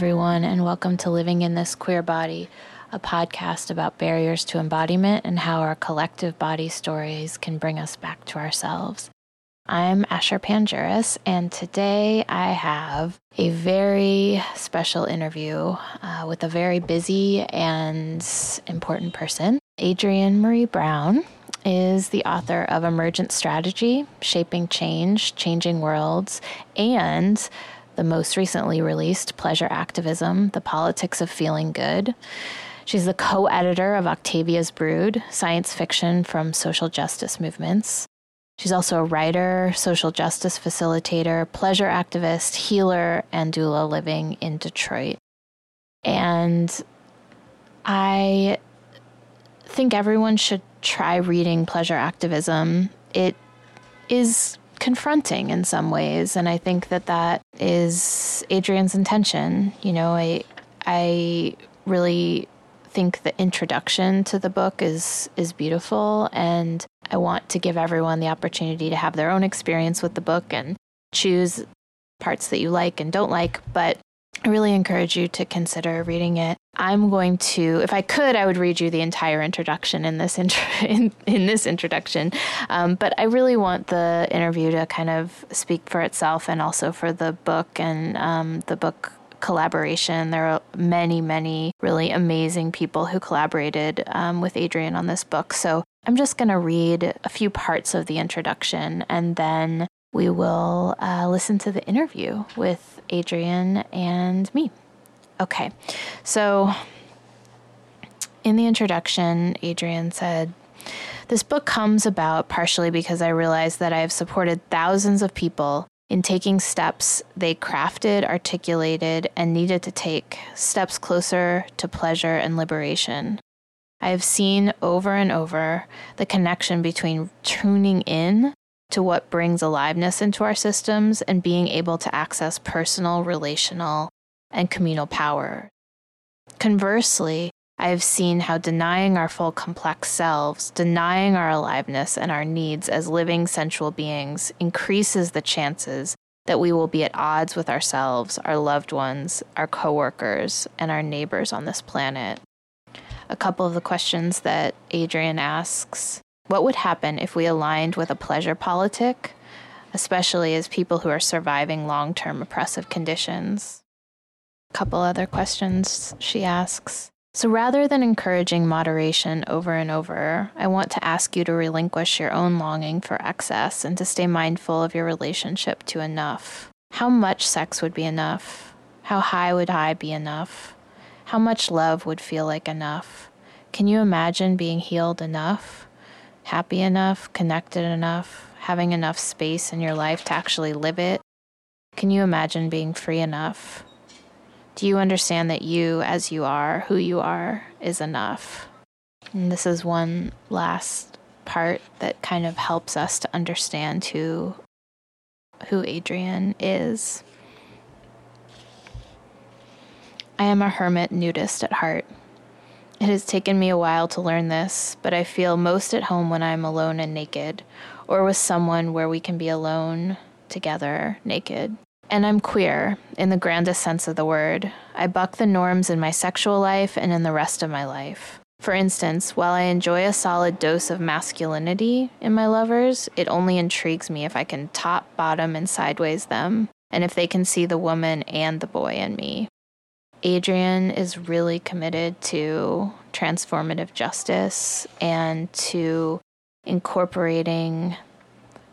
Everyone, and welcome to Living in This Queer Body, a podcast about barriers to embodiment and how our collective body stories can bring us back to ourselves. I'm Asher Pangeris, and today I have a very special interview uh, with a very busy and important person. Adrienne Maree Brown is the author of Emergent Strategy Shaping Change, Changing Worlds, and the most recently released Pleasure Activism The Politics of Feeling Good. She's the co editor of Octavia's Brood, science fiction from social justice movements. She's also a writer, social justice facilitator, pleasure activist, healer, and doula living in Detroit. And I think everyone should try reading Pleasure Activism. It is confronting in some ways, and I think that that is Adrienne's intention. You know, I I really think the introduction to the book is is beautiful and I want to give everyone the opportunity to have their own experience with the book and choose parts that you like and don't like, but I really encourage you to consider reading it. I'm going to, if I could, I would read you the entire introduction in this intro, in, in this introduction. Um, but I really want the interview to kind of speak for itself and also for the book and um, the book collaboration. There are many, many really amazing people who collaborated um, with Adrienne on this book. So I'm just going to read a few parts of the introduction and then we will uh, listen to the interview with Adrienne and me. Okay, so in the introduction, Adrienne said, This book comes about partially because I realized that I have supported thousands of people in taking steps they crafted, articulated, and needed to take, steps closer to pleasure and liberation. I have seen over and over the connection between tuning in to what brings aliveness into our systems and being able to access personal, relational, and communal power. Conversely, I have seen how denying our full complex selves, denying our aliveness and our needs as living sensual beings, increases the chances that we will be at odds with ourselves, our loved ones, our coworkers, and our neighbors on this planet. A couple of the questions that Adrienne asks What would happen if we aligned with a pleasure politic, especially as people who are surviving long term oppressive conditions? A couple other questions she asks so rather than encouraging moderation over and over, I want to ask you to relinquish your own longing for excess and to stay mindful of your relationship to enough. How much sex would be enough? How high would high be enough? How much love would feel like enough? Can you imagine being healed enough, happy enough, connected enough, having enough space in your life to actually live it? Can you imagine being free enough? Do you understand that you, as you are, who you are, is enough? And this is one last part that kind of helps us to understand who who Adrienne is. I am a hermit nudist at heart. It has taken me a while to learn this, but I feel most at home when I am alone and naked, or with someone where we can be alone together naked. And I'm queer in the grandest sense of the word. I buck the norms in my sexual life and in the rest of my life. For instance, while I enjoy a solid dose of masculinity in my lovers, it only intrigues me if I can top, bottom, and sideways them, and if they can see the woman and the boy in me. Adrienne is really committed to transformative justice and to incorporating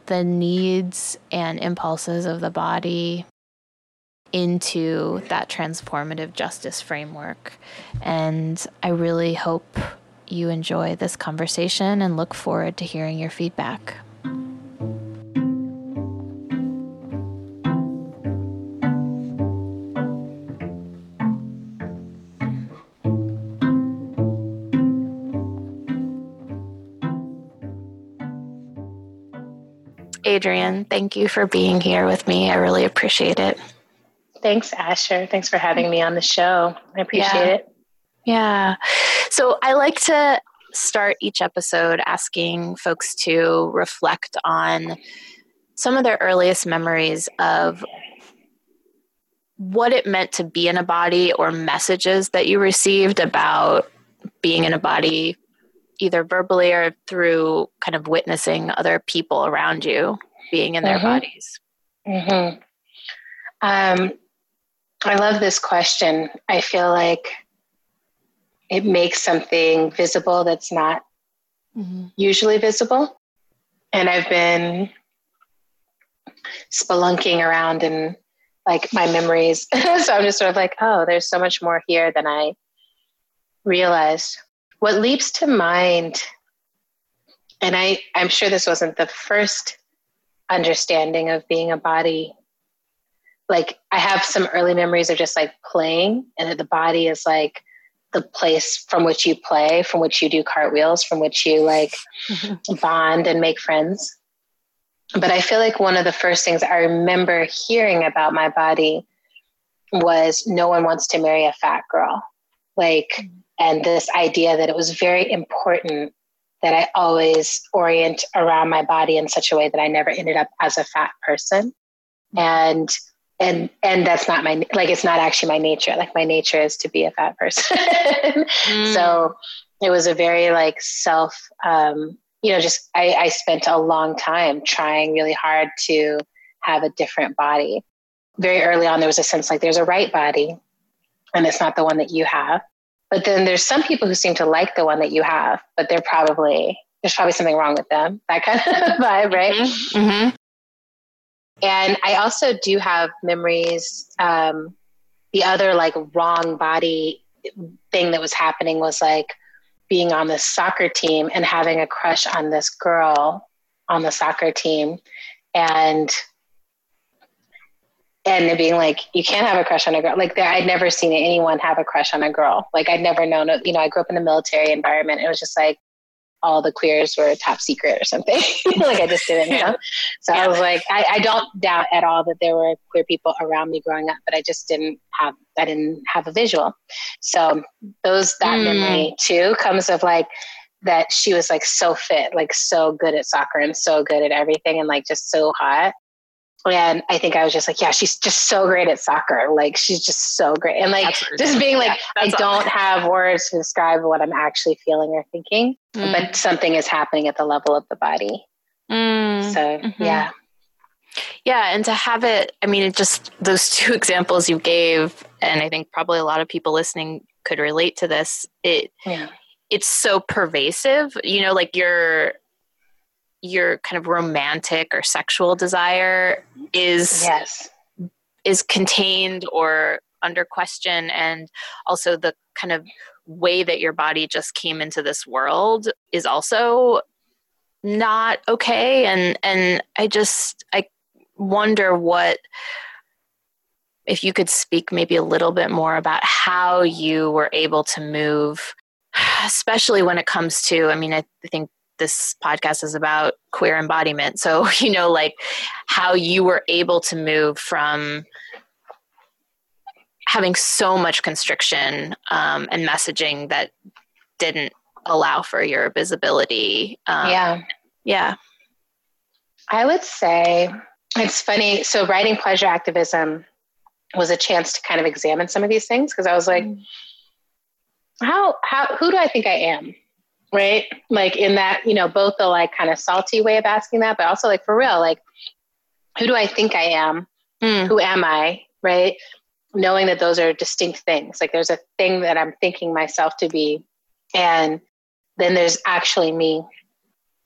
the needs and impulses of the body into that transformative justice framework. And I really hope you enjoy this conversation and look forward to hearing your feedback. Adrienne, thank you for being here with me. I really appreciate it. Thanks, Asher. Thanks for having me on the show. I appreciate yeah. it. Yeah. So I like to start each episode asking folks to reflect on some of their earliest memories of what it meant to be in a body or messages that you received about being in a body, either verbally or through kind of witnessing other people around you being in their mm-hmm. bodies? Mm-hmm. Um, I love this question. I feel like it makes something visible that's not mm-hmm. usually visible. And I've been spelunking around in like my memories. so I'm just sort of like, oh, there's so much more here than I realized. What leaps to mind, and I, I'm sure this wasn't the first understanding of being a body. Like I have some early memories of just like playing, and that the body is like the place from which you play, from which you do cartwheels, from which you like bond and make friends. But I feel like one of the first things I remember hearing about my body was no one wants to marry a fat girl. Like, mm-hmm. and this idea that it was very important that I always orient around my body in such a way that I never ended up as a fat person. And and and that's not my like it's not actually my nature like my nature is to be a fat person mm. so it was a very like self um you know just I, I spent a long time trying really hard to have a different body very early on there was a sense like there's a right body and it's not the one that you have but then there's some people who seem to like the one that you have but they're probably there's probably something wrong with them that kind of vibe right mm-hmm. Mm-hmm. And I also do have memories. Um, the other like wrong body thing that was happening was like being on the soccer team and having a crush on this girl on the soccer team and and being like you can't have a crush on a girl like there i'd never seen anyone have a crush on a girl like i'd never known you know i grew up in a military environment it was just like all the queers were top secret or something. like I just didn't know. So yeah. I was like, I, I, don't doubt at all that there were queer people around me growing up, but I just didn't have I didn't have a visual. So those that mm. memory too comes of like that she was like so fit, like so good at soccer and so good at everything and like just so hot. And I think I was just like, yeah, she's just so great at soccer. Like she's just so great. And like just being like, yeah, I don't have words to describe what I'm actually feeling or thinking, mm. but something is happening at the level of the body. Mm. So mm-hmm. yeah. Yeah, and to have it, I mean, it just those two examples you gave, and I think probably a lot of people listening could relate to this. It yeah. it's so pervasive, you know, like you're your kind of romantic or sexual desire is yes. is contained or under question and also the kind of way that your body just came into this world is also not okay. And and i just i wonder what if you could speak maybe a little bit more about how you were able to move especially when it comes to i mean i think this podcast is about queer embodiment. So, you know, like how you were able to move from having so much constriction um, and messaging that didn't allow for your visibility. Um, yeah. Yeah. I would say it's funny. So, writing pleasure activism was a chance to kind of examine some of these things because I was like, mm. how, how, who do I think I am? Right? Like in that, you know, both the like kind of salty way of asking that, but also like for real, like who do I think I am? Mm. Who am I? Right? Knowing that those are distinct things. Like there's a thing that I'm thinking myself to be, and then there's actually me.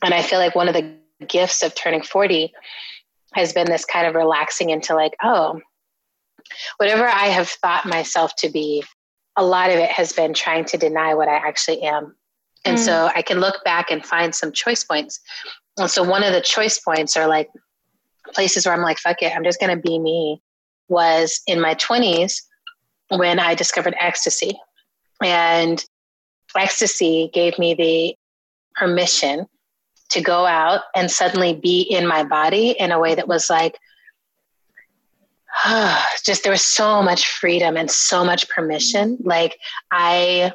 And I feel like one of the gifts of turning 40 has been this kind of relaxing into like, oh, whatever I have thought myself to be, a lot of it has been trying to deny what I actually am and mm. so I can look back and find some choice points. And so one of the choice points are like places where I'm like, fuck it, I'm just going to be me was in my 20s when I discovered ecstasy. And ecstasy gave me the permission to go out and suddenly be in my body in a way that was like, just there was so much freedom and so much permission. Like I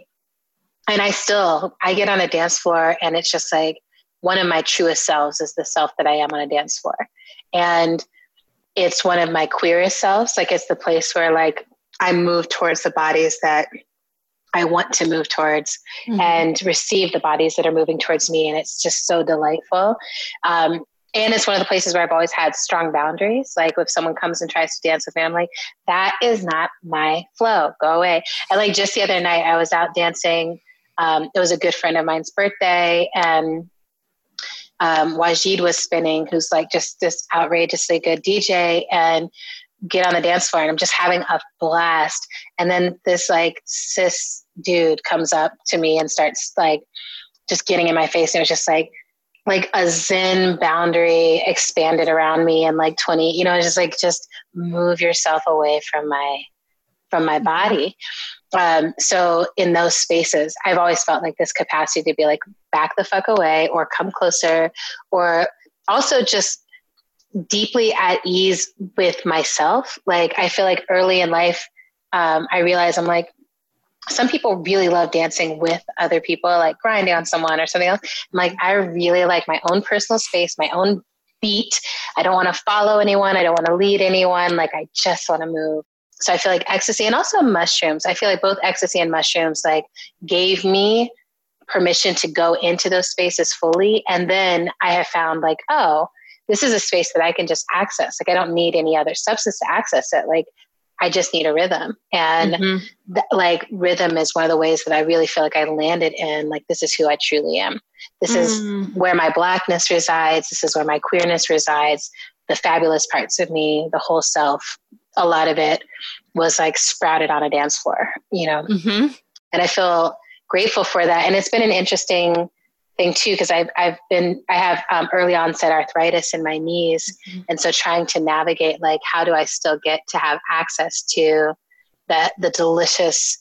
and I still I get on a dance floor and it's just like one of my truest selves is the self that I am on a dance floor. And it's one of my queerest selves. Like it's the place where like I move towards the bodies that I want to move towards mm-hmm. and receive the bodies that are moving towards me. And it's just so delightful. Um, and it's one of the places where I've always had strong boundaries. Like if someone comes and tries to dance with me, I'm like, that is not my flow. Go away. And like just the other night, I was out dancing. Um, it was a good friend of mine's birthday, and um, Wajid was spinning, who's like just this outrageously good DJ, and get on the dance floor, and I'm just having a blast. And then this like cis dude comes up to me and starts like just getting in my face, and it was just like like a zen boundary expanded around me and like 20 you know just like just move yourself away from my from my body um, so in those spaces i've always felt like this capacity to be like back the fuck away or come closer or also just deeply at ease with myself like i feel like early in life um, i realize i'm like some people really love dancing with other people, like grinding on someone or something else. I'm like, I really like my own personal space, my own beat. I don't want to follow anyone. I don't want to lead anyone. Like, I just want to move. So I feel like ecstasy and also mushrooms. I feel like both ecstasy and mushrooms like gave me permission to go into those spaces fully. And then I have found like, oh, this is a space that I can just access. Like I don't need any other substance to access it. Like I just need a rhythm. And mm-hmm. th- like rhythm is one of the ways that I really feel like I landed in like this is who I truly am. This mm. is where my blackness resides. This is where my queerness resides. The fabulous parts of me, the whole self, a lot of it was like sprouted on a dance floor, you know. Mm-hmm. And I feel grateful for that. And it's been an interesting thing too because I've I've been I have um, early onset arthritis in my knees, mm-hmm. and so trying to navigate like how do I still get to have access to that the delicious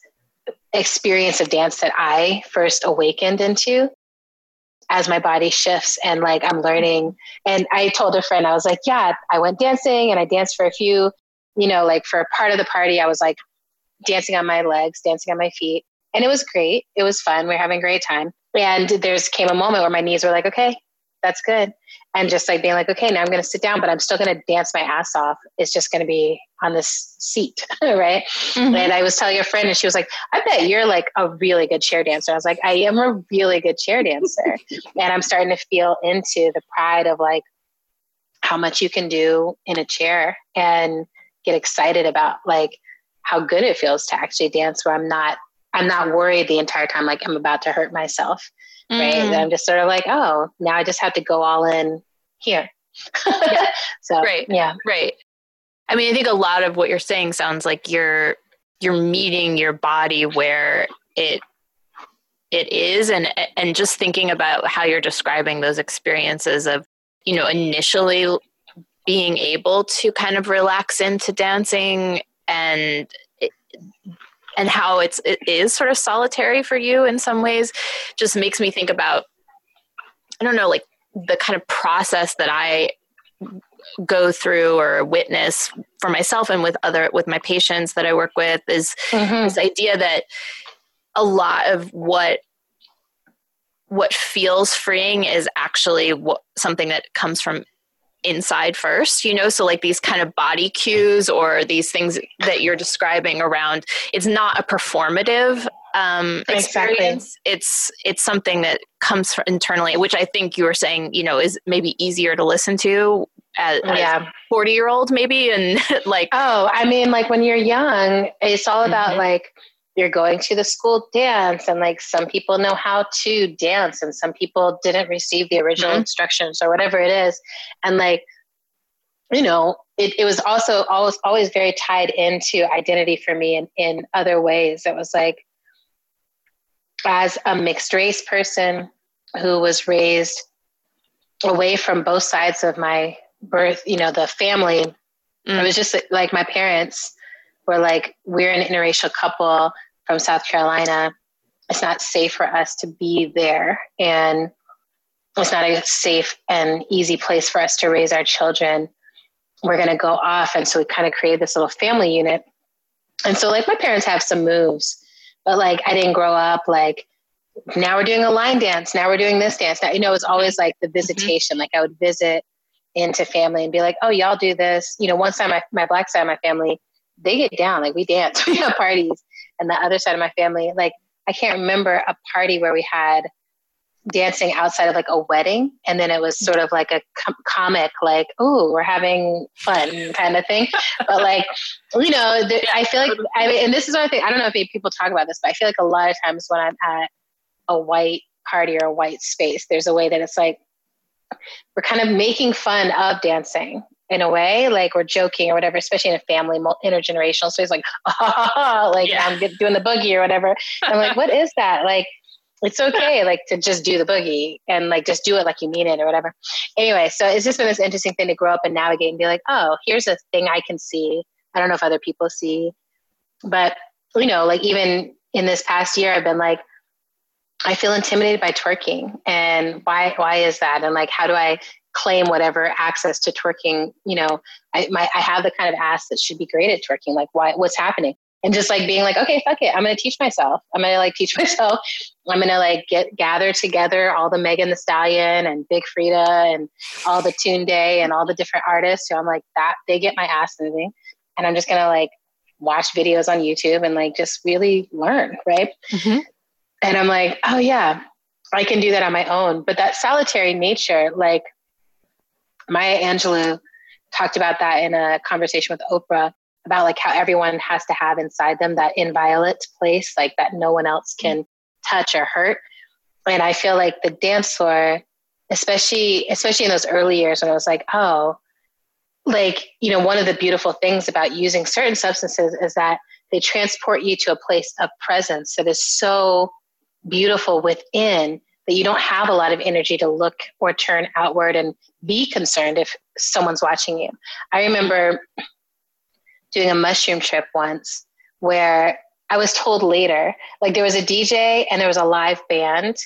experience of dance that I first awakened into as my body shifts and like I'm learning. And I told a friend I was like, yeah, I went dancing and I danced for a few, you know, like for a part of the party I was like dancing on my legs, dancing on my feet. And it was great. It was fun. We are having a great time. And there's came a moment where my knees were like, okay, that's good. And just like being like, okay, now I'm going to sit down, but I'm still going to dance my ass off. It's just going to be on this seat, right? Mm-hmm. And I was telling a friend, and she was like, I bet you're like a really good chair dancer. I was like, I am a really good chair dancer. and I'm starting to feel into the pride of like how much you can do in a chair and get excited about like how good it feels to actually dance where I'm not I'm not worried the entire time like I'm about to hurt myself. Mm. Right. And I'm just sort of like, oh, now I just have to go all in here. yeah. So right. Yeah. Right. I mean, I think a lot of what you're saying sounds like you're you're meeting your body where it it is and and just thinking about how you're describing those experiences of you know initially being able to kind of relax into dancing and and how it's it is sort of solitary for you in some ways just makes me think about i don't know like the kind of process that i go through or witness for myself and with other with my patients that i work with is mm-hmm. this idea that a lot of what what feels freeing is actually what, something that comes from inside first you know so like these kind of body cues or these things that you're describing around it's not a performative um, experience exactly. it's it's something that comes internally which i think you were saying you know is maybe easier to listen to as, yeah. 40 year old maybe and like oh i mean like when you're young it's all about mm-hmm. like you're going to the school dance and like some people know how to dance and some people didn't receive the original mm-hmm. instructions or whatever it is and like you know it, it was also always always very tied into identity for me in, in other ways it was like as a mixed race person who was raised away from both sides of my birth you know the family mm. it was just like my parents were like we're an interracial couple from South Carolina, it's not safe for us to be there. And it's not a safe and easy place for us to raise our children. We're going to go off. And so we kind of created this little family unit. And so, like, my parents have some moves, but like, I didn't grow up like, now we're doing a line dance. Now we're doing this dance. Now, you know, it was always like the mm-hmm. visitation. Mm-hmm. Like, I would visit into family and be like, oh, y'all do this. You know, one side, my, my black side of my family, they get down, like we dance, we have parties. And the other side of my family, like I can't remember a party where we had dancing outside of like a wedding. And then it was sort of like a com- comic like oh we're having fun kind of thing. But like you know the, i feel like I mean, and this is one thing i don't know if people talk about this but i feel like a lot of times when i'm at a white party or a white space there's a way that it's like we're kind of making fun of dancing in a way, like we're joking or whatever, especially in a family, intergenerational. So it's like, oh, like yeah. I'm doing the boogie or whatever. I'm like, what is that? Like, it's okay, like to just do the boogie and like just do it like you mean it or whatever. Anyway, so it's just been this interesting thing to grow up and navigate and be like, oh, here's a thing I can see. I don't know if other people see, but you know, like even in this past year, I've been like, I feel intimidated by twerking, and why? Why is that? And like, how do I claim whatever access to twerking? You know, I my I have the kind of ass that should be great at twerking. Like, why? What's happening? And just like being like, okay, fuck it, I'm gonna teach myself. I'm gonna like teach myself. I'm gonna like get gather together all the Megan Thee Stallion and Big Freedia and all the tune day and all the different artists so I'm like that they get my ass moving, and I'm just gonna like watch videos on YouTube and like just really learn, right? Mm-hmm. And I'm like, oh yeah, I can do that on my own. But that solitary nature, like Maya Angelou talked about that in a conversation with Oprah about like how everyone has to have inside them that inviolate place, like that no one else can touch or hurt. And I feel like the dance floor, especially especially in those early years when I was like, oh, like, you know, one of the beautiful things about using certain substances is that they transport you to a place of presence that is so beautiful within that you don't have a lot of energy to look or turn outward and be concerned if someone's watching you. I remember doing a mushroom trip once where I was told later, like there was a DJ and there was a live band,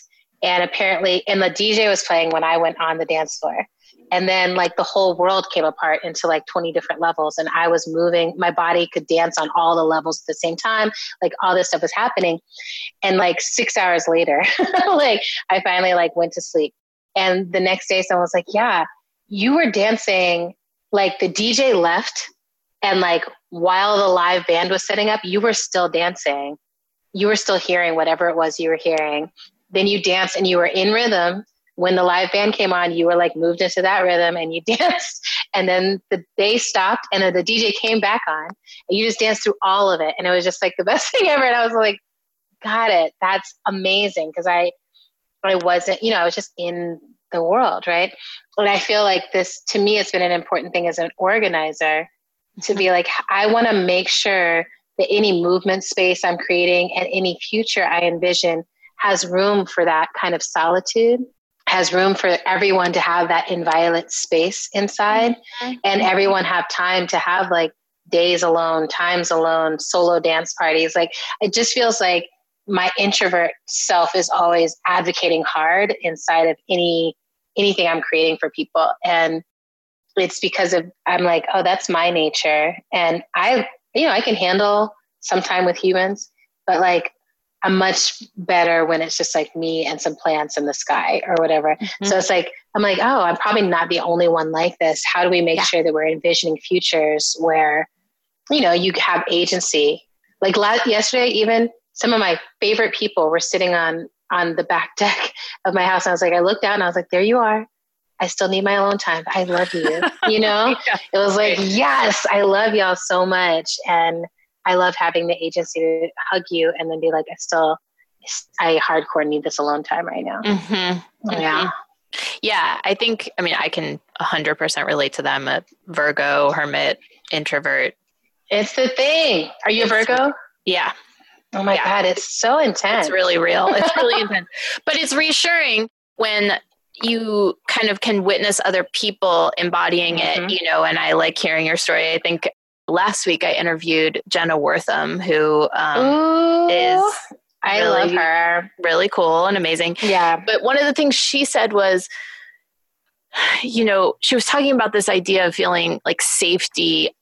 and apparently, and the DJ was playing when I went on the dance floor and then like the whole world came apart into like 20 different levels. And i was moving my body could dance on all the levels at the same time. Like all this stuff was happening. And like six hours later like i finally like went to sleep. And the next day someone was like yeah you were dancing. Like the dj left. And like while the live band was setting up you were still dancing. You were still hearing whatever it was you were hearing. Then you danced and you were in rhythm when the live band came on, you were like moved into that rhythm and you danced. And then the they stopped and then the DJ came back on and you just danced through all of it. And it was just like the best thing ever. And I was like, got it. That's amazing. Cause I, I wasn't, you know, I was just in the world. Right. And I feel like this, to me, it's been an important thing as an organizer to be like, I want to make sure that any movement space I'm creating and any future I envision has room for that kind of solitude has room for everyone to have that inviolate space inside mm-hmm. and everyone have time to have like days alone times alone solo dance parties. Like it just feels like my introvert self is always advocating hard inside of any anything i'm creating for people. And it's because of i'm like oh that's my nature. And i you know i can handle some time with humans but like I'm much better when it's just like me and some plants in the sky or whatever. Mm-hmm. So it's like, I'm like, oh, I'm probably not the only one like this. How do we make yeah. sure that we're envisioning futures where, you know, you have agency? Like last, yesterday, even some of my favorite people were sitting on on the back deck of my house. I was like, I looked out and I was like, there you are. I still need my alone time. I love you. You know, yeah. it was like, yes, I love y'all so much. And I love having the agency to hug you and then be like, I still, I hardcore need this alone time right now. Mm-hmm. Yeah. Mm-hmm. Yeah, I think, I mean, I can 100% relate to them. A Virgo, hermit, introvert. It's the thing. Are you a Virgo? Yeah. Oh my yeah. God, it's so intense. It's really real. It's really intense. But it's reassuring when you kind of can witness other people embodying mm-hmm. it, you know, and I like hearing your story. I think last week I interviewed Jenna Wortham, who um, is I really, love her. Really cool and amazing. Yeah. But one of the things she said was, you know, she was talking about this idea of feeling like safety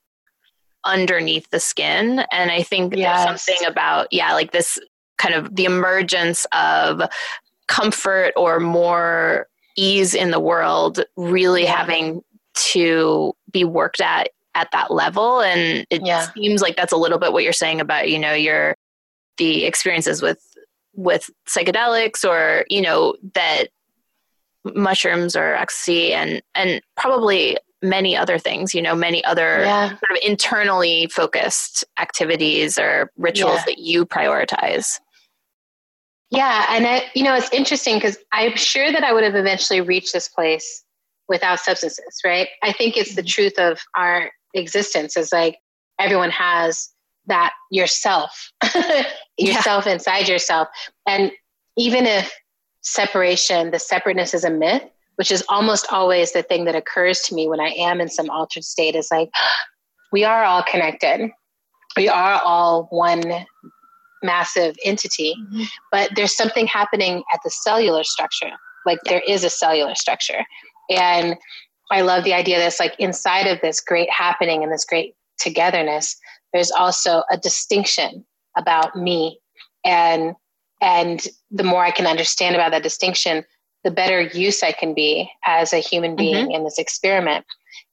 underneath the skin. And I think yes. there's something about, yeah, like this kind of the emergence of comfort or more ease in the world really having to be worked at at that level and it yeah. seems like that's a little bit what you're saying about you know your the experiences with with psychedelics or you know that mushrooms or ecstasy and and probably many other things you know many other yeah. sort of internally focused activities or rituals yeah. that you prioritize yeah and I, you know it's interesting because i'm sure that i would have eventually reached this place without substances right i think it's the mm-hmm. truth of our existence is like everyone has that yourself yourself yeah. inside yourself and even if separation the separateness is a myth which is almost always the thing that occurs to me when I am in some altered state is like, we are all connected. We are all one massive entity, mm-hmm. but there's something happening at the cellular structure. Like there is a cellular structure. And I love the idea that's like inside of this great happening and this great togetherness, there's also a distinction about me. And and the more I can understand about that distinction, the better use I can be as a human being mm-hmm. in this experiment.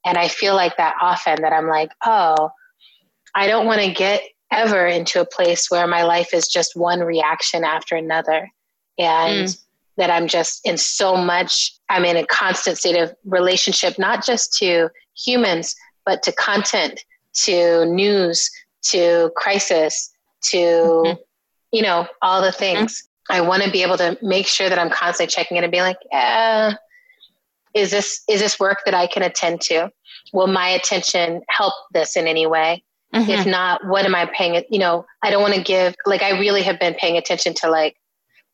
And I feel like that often that I'm like, oh, I don't want to get ever into a place where my life is just one reaction after another. And mm. That I'm just in so much, I'm in a constant state of relationship, not just to humans, but to content, to news, to crisis, to, mm-hmm. you know, all the things. I want to be able to make sure that I'm constantly checking in and being like, eh, is this is this work that I can attend to? Will my attention help this in any way? Mm-hmm. If not, what am I paying? You know, I don't want to give like I really have been paying attention to like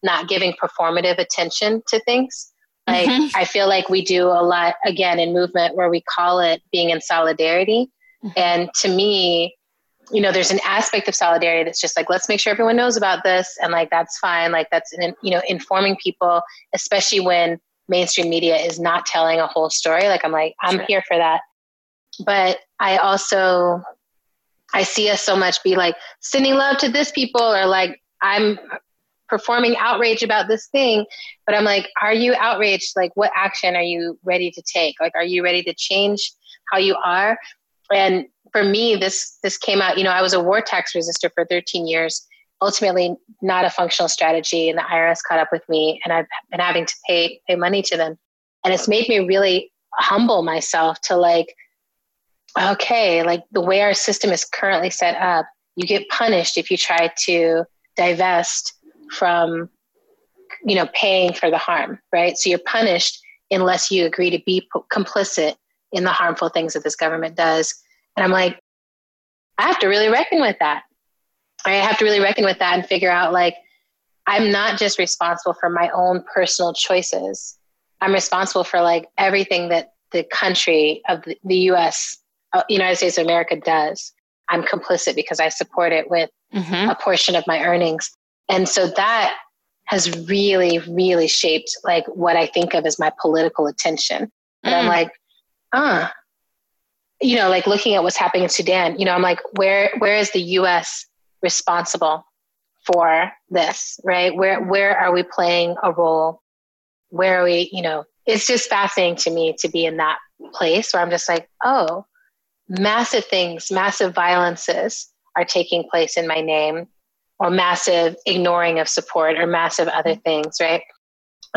not giving performative attention to things. Like mm-hmm. I feel like we do a lot again in movement where we call it being in solidarity. Mm-hmm. And to me, you know, there's an aspect of solidarity that's just like, let's make sure everyone knows about this. And like, that's fine. Like, that's, you know, informing people, especially when mainstream media is not telling a whole story. Like, I'm like, I'm sure. here for that. But I also, I see us so much be like sending love to this people or like, I'm performing outrage about this thing. But I'm like, are you outraged? Like, what action are you ready to take? Like, are you ready to change how you are? And for me, this this came out. You know, I was a war tax resistor for 13 years. Ultimately, not a functional strategy, and the IRS caught up with me, and I've been having to pay pay money to them, and it's made me really humble myself to like, okay, like the way our system is currently set up, you get punished if you try to divest from, you know, paying for the harm, right? So you're punished unless you agree to be p- complicit in the harmful things that this government does and I'm like, I have to really reckon with that. I have to really reckon with that and figure out like, I'm not just responsible for my own personal choices. I'm responsible for like everything that the country of the, the US, uh, United States of America does. I'm complicit because I support it with mm-hmm. a portion of my earnings. And so that has really, really shaped like what I think of as my political attention. And mm. I'm like, ah, you know, like looking at what's happening in Sudan, you know, I'm like, where where is the U.S. responsible for this, right? Where where are we playing a role? Where are we, you know? It's just fascinating to me to be in that place where I'm just like, oh, massive things, massive violences are taking place in my name, or massive ignoring of support, or massive other things, right?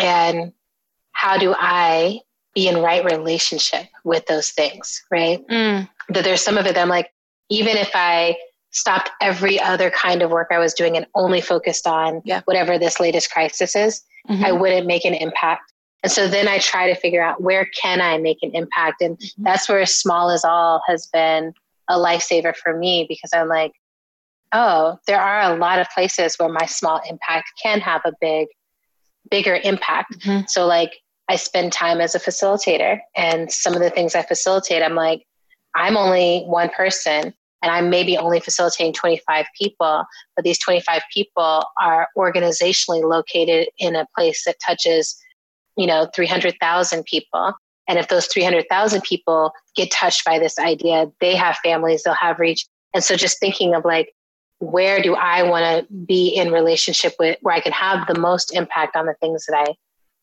And how do I be in right relationship with those things, right? Mm. That there's some of it that I'm like, even if I stopped every other kind of work I was doing and only focused on yeah. whatever this latest crisis is, mm-hmm. I wouldn't make an impact. And so then I try to figure out where can I make an impact? And mm-hmm. that's where small is all has been a lifesaver for me because I'm like, oh, there are a lot of places where my small impact can have a big, bigger impact. Mm-hmm. So like I spend time as a facilitator. And some of the things I facilitate, I'm like, I'm only one person and I'm maybe only facilitating 25 people, but these 25 people are organizationally located in a place that touches, you know, 300,000 people. And if those 300,000 people get touched by this idea, they have families, they'll have reach. And so just thinking of like, where do I want to be in relationship with where I can have the most impact on the things that I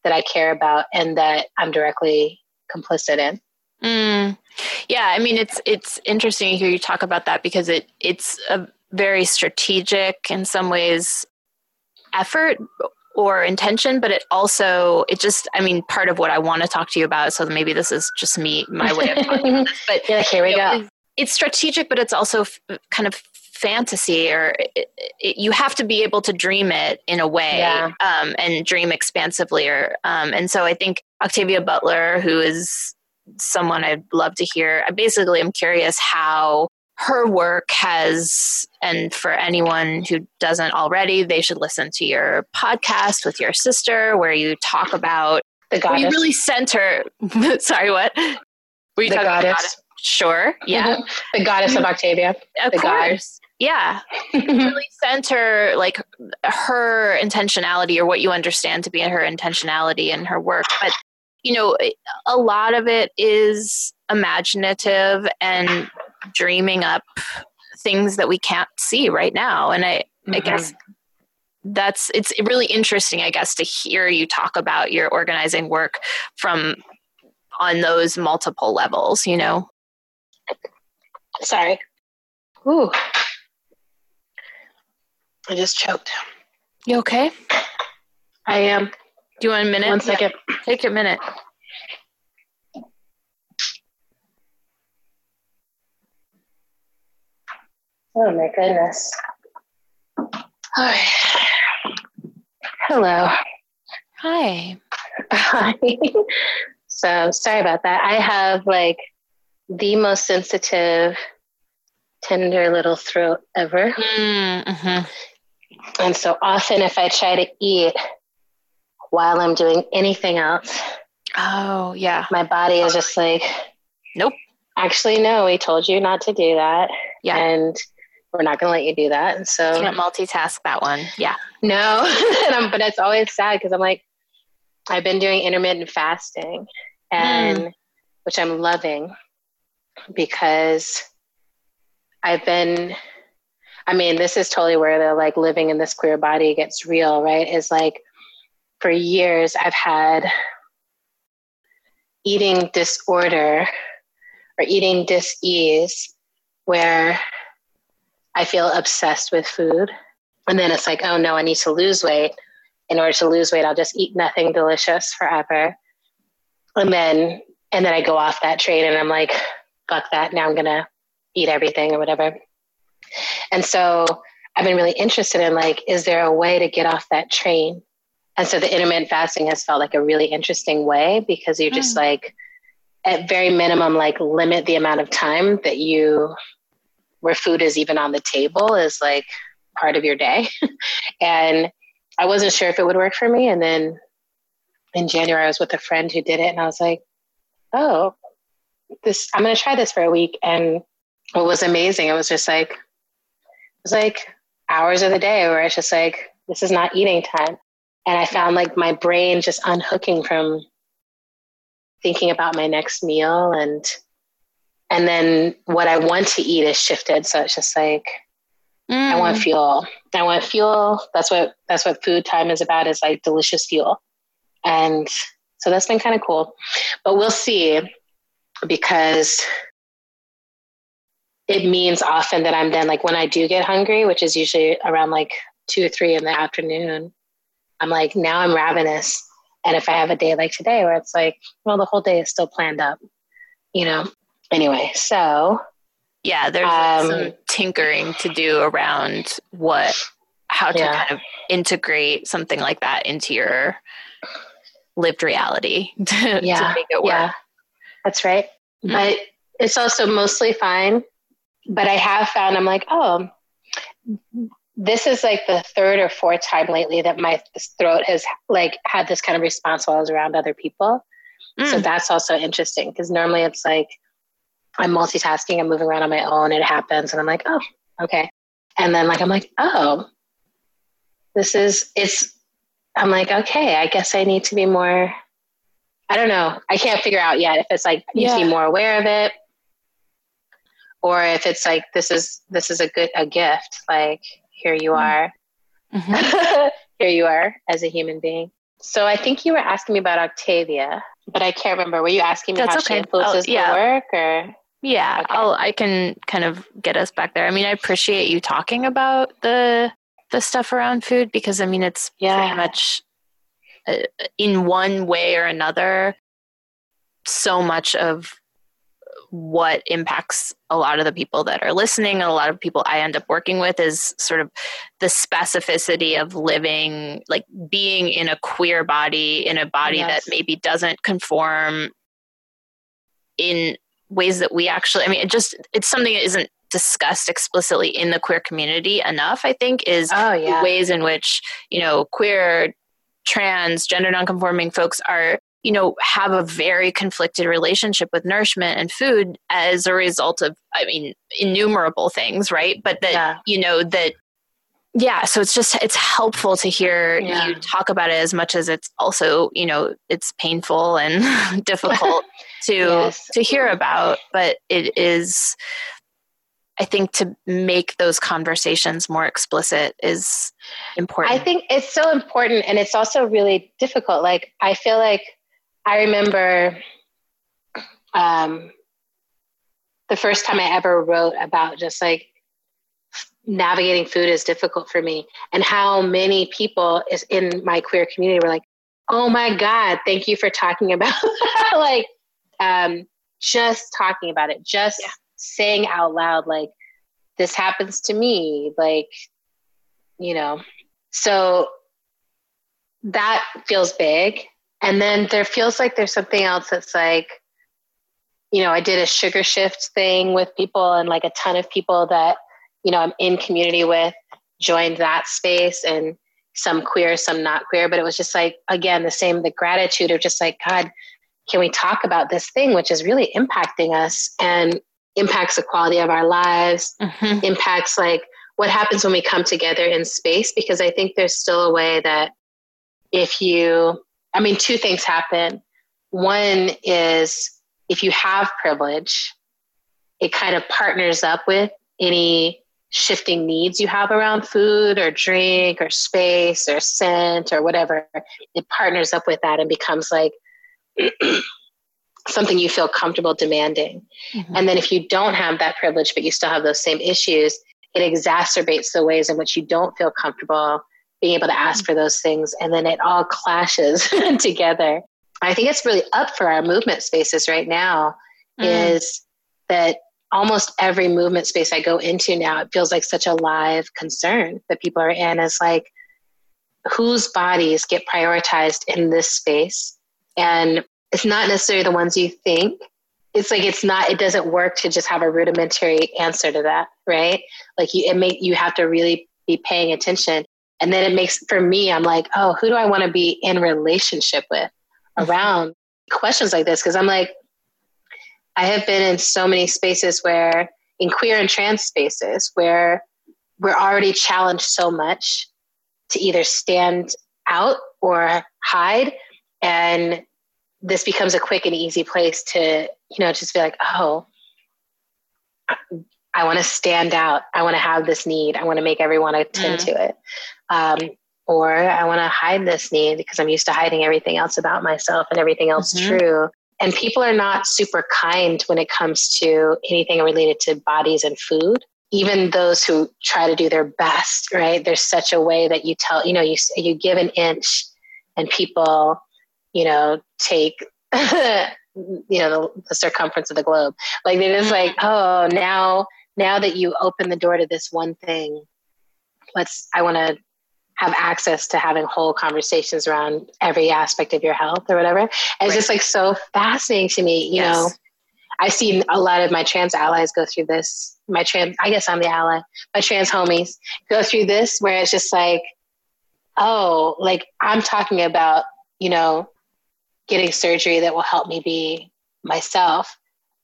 that I care about and that I'm directly complicit in. Mm. Yeah, I mean it's it's interesting to hear you talk about that because it it's a very strategic in some ways effort or intention, but it also it just I mean part of what I want to talk to you about. So maybe this is just me my way of talking about this, but yeah, here we go. It's strategic, but it's also f- kind of fantasy or it, it, you have to be able to dream it in a way yeah. um, and dream expansively or um, and so i think octavia butler who is someone i'd love to hear I basically i'm curious how her work has and for anyone who doesn't already they should listen to your podcast with your sister where you talk about the goddess. you really center sorry what? Were you the talking goddess. about sure yeah. The goddess of octavia. Of the course. goddess yeah. Really center like her intentionality or what you understand to be her intentionality in her work. But you know a lot of it is imaginative and dreaming up things that we can't see right now. And i mm-hmm. i guess that's it's really interesting i guess to hear you talk about your organizing work from on those multiple levels you know? Sorry. Ooh. I just choked. You okay? I am. Do you want a minute? One second. Yeah. Take a minute. Oh my goodness. Hi. Hello. Hi. Hi. so sorry about that. I have like the most sensitive, tender little throat ever. Mm-hmm. And so often, if I try to eat while I'm doing anything else, oh, yeah, my body is just like, nope. Actually, no, we told you not to do that. Yeah. And we're not going to let you do that. And so, can't multitask that one. Yeah. No. but it's always sad because I'm like, I've been doing intermittent fasting and mm. which I'm loving because I've been I mean, this is totally where the like living in this queer body gets real, right? Is like for years I've had eating disorder or eating dis-ease where I feel obsessed with food. And then it's like, oh no, I need to lose weight. In order to lose weight, I'll just eat nothing delicious forever. And then and then I go off that train and I'm like, fuck that. Now I'm gonna eat everything or whatever. And so I've been really interested in like, is there a way to get off that train? And so the intermittent fasting has felt like a really interesting way because you're just mm. like, at very minimum, like limit the amount of time that you, where food is even on the table is like part of your day. and I wasn't sure if it would work for me. And then in January, I was with a friend who did it and I was like, oh, this, I'm going to try this for a week. And it was amazing, it was just like, was like hours of the day where it's just like, this is not eating time. And I found like my brain just unhooking from thinking about my next meal and and then what I want to eat is shifted. So it's just like mm. I want mm. fuel. I want fuel. That's what that's what food time is about is like delicious fuel. And so that's been kind of cool. But we'll see because it means often that I'm then like when I do get hungry, which is usually around like two or three in the afternoon, I'm like, now I'm ravenous. And if I have a day like today where it's like, well, the whole day is still planned up, you know? Anyway, so. Yeah, there's um, some tinkering to do around what, how to yeah. kind of integrate something like that into your lived reality to, yeah. to make it work. Yeah, that's right. Mm-hmm. But it's also mostly fine but I have found I'm like, oh, this is like the third or fourth time lately that my throat has like had this kind of response while I was around other people. Mm. So that's also interesting because normally it's like I'm multitasking, I'm moving around on my own, it happens, and I'm like, oh, okay. And then like I'm like, oh, this is it's. I'm like, okay, I guess I need to be more. I don't know. I can't figure out yet if it's like I need to be more aware of it or if it's like this is this is a good a gift like here you mm-hmm. are mm-hmm. here you are as a human being so i think you were asking me about octavia but I can't remember. Were you asking me That's how okay. she influences oh, yeah. the work or? Yeah, okay. I'll, I can kind of get us back there. I mean, I appreciate you talking about the the stuff around food because I mean, it's yeah. pretty much uh, in one way or another so much of what impacts a lot of the people that are listening and a lot of people I end up working with is sort of the specificity of living, like being in a queer body, in a body yes. that maybe doesn't conform in ways that we actually, I mean, it just, it's something that isn't discussed explicitly in the queer community enough, I think, is oh, yeah. ways in which, you know, queer, trans, gender nonconforming folks are you know have a very conflicted relationship with nourishment and food as a result of i mean innumerable things right but that yeah. you know that yeah so it's just it's helpful to hear yeah. you talk about it as much as it's also you know it's painful and difficult to yes. to hear about but it is i think to make those conversations more explicit is important i think it's so important and it's also really difficult like i feel like I remember um, the first time I ever wrote about just like navigating food is difficult for me and how many people is in my queer community were like, oh my God, thank you for talking about like um, just talking about it, just yeah. saying out loud, like, this happens to me, like, you know. So that feels big. And then there feels like there's something else that's like, you know, I did a sugar shift thing with people and like a ton of people that, you know, I'm in community with joined that space and some queer, some not queer. But it was just like, again, the same, the gratitude of just like, God, can we talk about this thing which is really impacting us and impacts the quality of our lives, mm-hmm. impacts like what happens when we come together in space? Because I think there's still a way that if you I mean, two things happen. One is if you have privilege, it kind of partners up with any shifting needs you have around food or drink or space or scent or whatever. It partners up with that and becomes like something you feel comfortable demanding. Mm-hmm. And then if you don't have that privilege, but you still have those same issues, it exacerbates the ways in which you don't feel comfortable being able to ask for those things and then it all clashes together. I think it's really up for our movement spaces right now mm. is that almost every movement space i go into now it feels like such a live concern that people are in. Is like whose bodies get prioritized in this space? And it's not necessarily the ones you think. It's like it's not it doesn't work to just have a rudimentary answer to that right? Like you it make you have to really be paying attention and then it makes, for me, I'm like, oh, who do I want to be in relationship with around questions like this? Because I'm like, I have been in so many spaces where, in queer and trans spaces, where we're already challenged so much to either stand out or hide. And this becomes a quick and easy place to, you know, just be like, oh, I want to stand out. I want to have this need. I want to make everyone attend mm. to it. Um, or I want to hide this need because I'm used to hiding everything else about myself and everything else mm-hmm. true. And people are not super kind when it comes to anything related to bodies and food. Even those who try to do their best, right? There's such a way that you tell, you know, you you give an inch, and people, you know, take you know the, the, circumference of the globe like they're just like mm-hmm. oh now now that you open the door to this one thing let's i want to have access to having whole conversations around every aspect of your health or whatever. And right. it's just like so fascinating to me, you yes. know. I've seen a lot of my trans allies go through this. My trans, I guess I'm the ally. My trans homies go through this where it's just like, oh, like I'm talking about, you know, getting surgery that will help me be myself.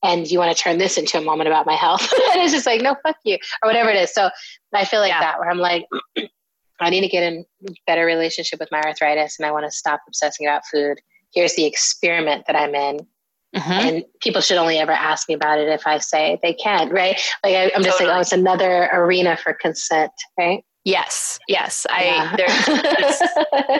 And you want to turn this into a moment about my health. and it's just like, no, fuck you, or whatever it is. So I feel like yeah. that, where I'm like, I need to get in better relationship with my arthritis and I want to stop obsessing about food. Here's the experiment that I'm in. Mm-hmm. And people should only ever ask me about it if I say they can, right? Like I, am just totally. like, oh, it's another arena for consent, right? Yes, yes. I yeah. there's, this,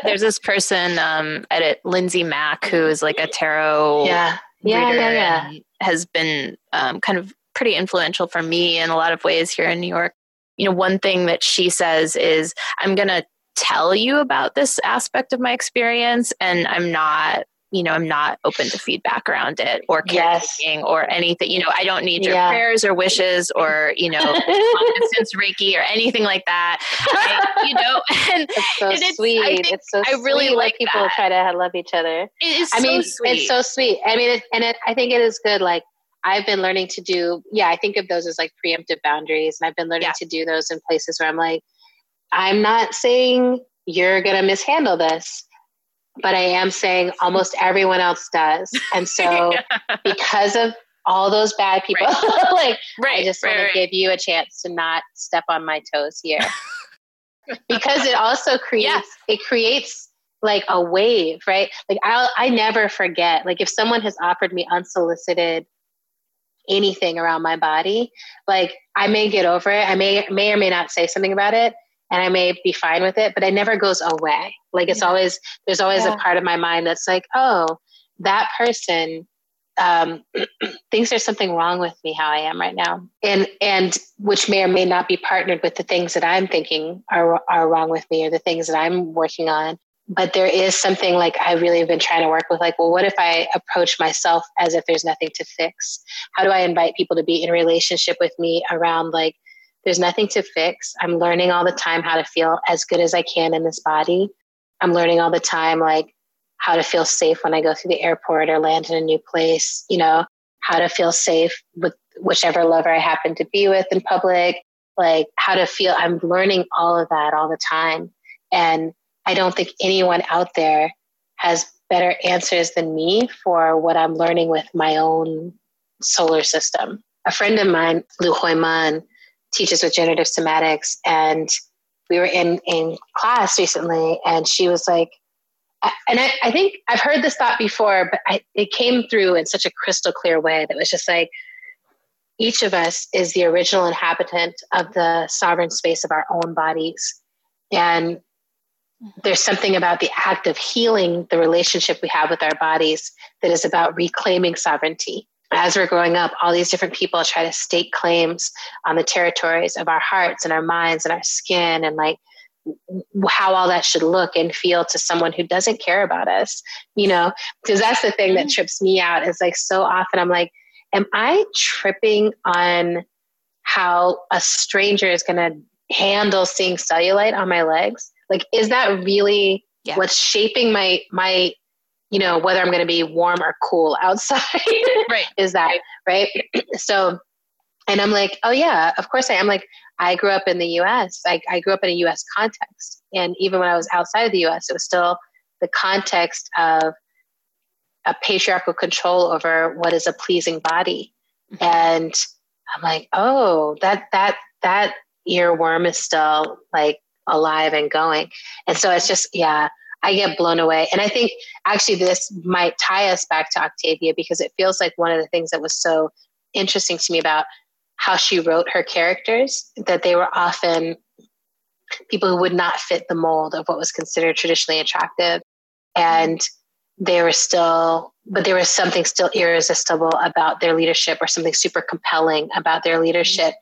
there's this person um, at Lindsay Mack who is like a tarot yeah yeah yeah yeah has been um, kind of pretty influential for me in a lot of ways here in New York. You know, one thing that she says is, "I'm going to tell you about this aspect of my experience, and I'm not you know, I'm not open to feedback around it or yes. or anything. You know, I don't need your yeah. prayers or wishes or, you know, distance Reiki or anything like that. I, you know, and it's so it's, sweet. it's so I really like people that. try to love each other. It is I mean, so it's so sweet. I mean, it, and it, I think it is good. Like I've been learning to do, yeah, I think of those as like preemptive boundaries. And I've been learning yeah. to do those in places where I'm like, I'm not saying you're going to mishandle this but I am saying almost everyone else does. And so yeah. because of all those bad people, right. like right. I just right, want to give you a chance to not step on my toes here. because it also creates yeah. it creates like a wave, right? Like I'll, I never forget. Like if someone has offered me unsolicited anything around my body, like I may get over it. I may may or may not say something about it, and I may be fine with it, but it never goes away. Like it's yeah. always there's always yeah. a part of my mind that's like, oh, that person um, thinks there's something wrong with me how I am right now, and and which may or may not be partnered with the things that I'm thinking are are wrong with me or the things that I'm working on. But there is something like I really have been trying to work with, like, well, what if I approach myself as if there's nothing to fix? How do I invite people to be in relationship with me around like there's nothing to fix. I'm learning all the time how to feel as good as I can in this body. I'm learning all the time, like how to feel safe when I go through the airport or land in a new place, you know, how to feel safe with whichever lover I happen to be with in public, like how to feel. I'm learning all of that all the time. And I don't think anyone out there has better answers than me for what I'm learning with my own solar system. A friend of mine, Lu Hoi Man, teaches with generative somatics and we were in in class recently and she was like and I, I think I've heard this thought before, but I, it came through in such a crystal clear way that was just like each of us is the original inhabitant of the sovereign space of our own bodies. And there's something about the act of healing the relationship we have with our bodies that is about reclaiming sovereignty as we're growing up, all these different people try to stake claims on the territories of our hearts and our minds and our skin and like how all that should look and feel to someone who doesn't care about us, you know? Because that's the thing that mm-hmm. trips me out is like so often I'm like, am I tripping on how a stranger is going to handle seeing cellulite on my legs? Like, is that really yeah. what's shaping my my you know, whether I'm going to be warm or cool outside. right. Is that right? so, and I'm like, oh yeah, of course I am. Like, I grew up in the U.S. I, I grew up in a U.S. context, and even when I was outside of the U.S., it was still the context of a patriarchal control over what is a pleasing body. Mm-hmm. And I'm like, oh, that that that earworm is still like alive and going. And so it's just, yeah, I get blown away. And I think actually this might tie us back to Octavia because it feels like one of the things that was so interesting to me about how she wrote her characters that they were often people who would not fit the mold of what was considered traditionally attractive and they were still but there was something still irresistible about their leadership or something super compelling about their leadership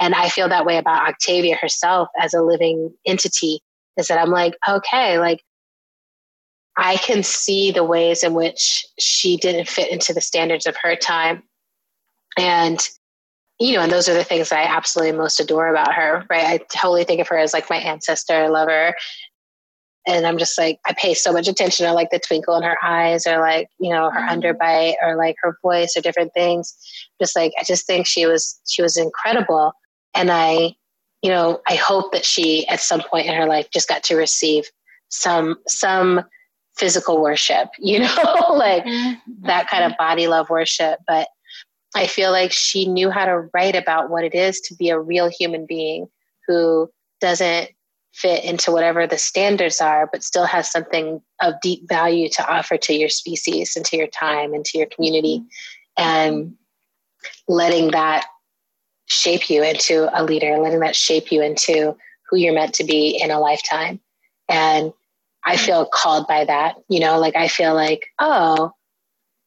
and i feel that way about octavia herself as a living entity is that i'm like okay like I can see the ways in which she didn't fit into the standards of her time. And, you know, and those are the things that I absolutely most adore about her, right? I totally think of her as like my ancestor, I love her. And I'm just like, I pay so much attention to like the twinkle in her eyes or like, you know, her mm-hmm. underbite or like her voice or different things. Just like, I just think she was, she was incredible. And I, you know, I hope that she at some point in her life just got to receive some, some, physical worship, you know, like mm-hmm. that kind of body love worship. But I feel like she knew how to write about what it is to be a real human being who doesn't fit into whatever the standards are, but still has something of deep value to offer to your species and to your time and to your community. And letting that shape you into a leader, letting that shape you into who you're meant to be in a lifetime. And I feel called by that, you know, like I feel like, oh,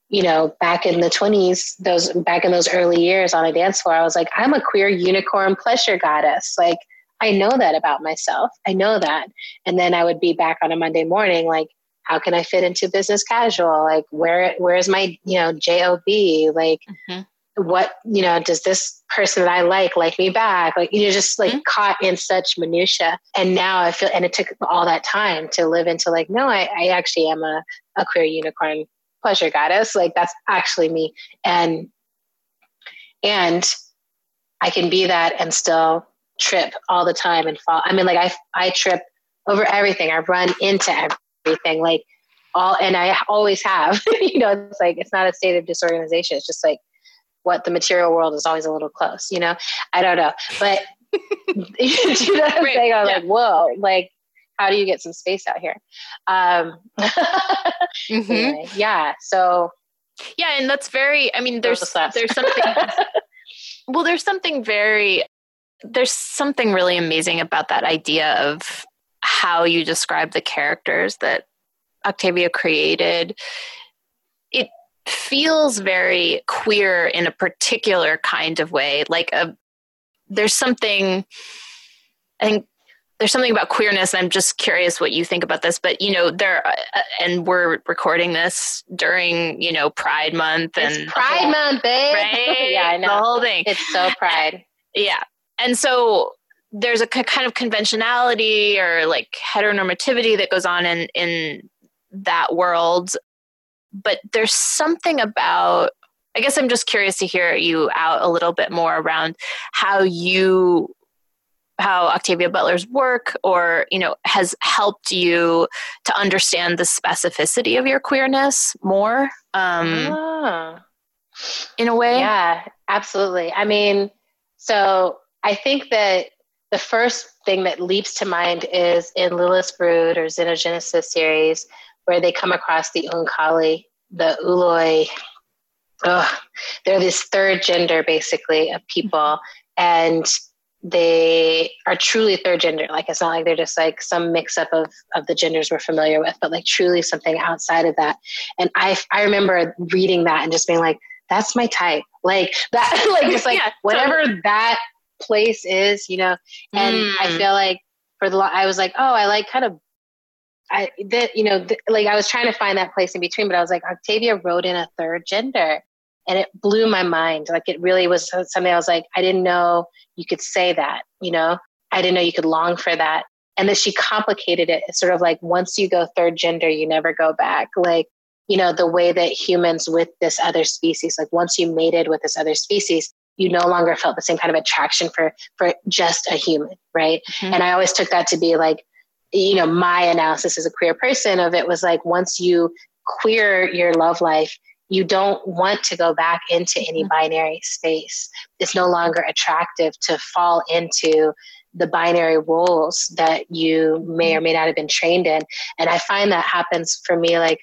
you know, back in the 20s, those back in those early years on a dance floor, I was like, I'm a queer unicorn pleasure goddess. Like, I know that about myself. I know that. And then I would be back on a Monday morning, like, how can I fit into business casual? Like, where where's my, you know, job? Like, mm-hmm. what, you know, does this person that I like like me back? Like, you're just like mm-hmm. caught in such minutia. And now I feel, and it took all that time to live into like, no, I, I actually am a, a queer unicorn pleasure goddess. Like, that's actually me. And and I can be that and still trip all the time and fall. I mean, like I I trip over everything. I run into everything, like all, and I always have. you know, it's like it's not a state of disorganization. It's just like what the material world is always a little close. You know, I don't know, but you know I'm right. saying? I'm yeah. like, whoa, like how do you get some space out here? Um, mm-hmm. anyway, yeah. So yeah, and that's very. I mean, there's there's something. well, there's something very there's something really amazing about that idea of how you describe the characters that Octavia created. It feels very queer in a particular kind of way. Like a there's something I think there's something about queerness and i'm just curious what you think about this but you know there uh, and we're recording this during you know pride month and it's pride whole, month babe. Right? Yeah i know. The whole thing. It's so pride. Yeah and so there's a kind of conventionality or like heteronormativity that goes on in in that world. But there's something about i guess i'm just curious to hear you out a little bit more around how you how octavia butler's work or you know has helped you to understand the specificity of your queerness more um, ah. in a way. Yeah absolutely. I mean so I think that the first thing that leaps to mind is in Lilith's Brood or Xenogenesis series, where they come across the Oankali, the Ooloi. Ugh, they're this third gender, basically, of people. And they are truly third gender. Like it's not like they're just like some mix up of, of the genders we're familiar with, but like truly something outside of that. And I, I remember reading that and just being like, that's my type. Like that, like just like yeah, whatever totally. that place is, you know. And mm. I feel like for the I was like, oh, I like kind of I that you know th- like I was trying to find that place in between, but I was like Octavia wrote in a third gender, and it blew my mind. Like it really was something I was like, I didn't know you could say that, you know. I didn't know you could long for that. And that she complicated it. It's sort of like once you go third gender, you never go back. Like, you know, the way that humans with this other species, like once you mated with this other species, you no longer felt the same kind of attraction for for just a human right mm-hmm. and i always took that to be like you know my analysis as a queer person of it was like once you queer your love life you don't want to go back into any mm-hmm. binary space it's no longer attractive to fall into the binary roles that you may or may not have been trained in and i find that happens for me like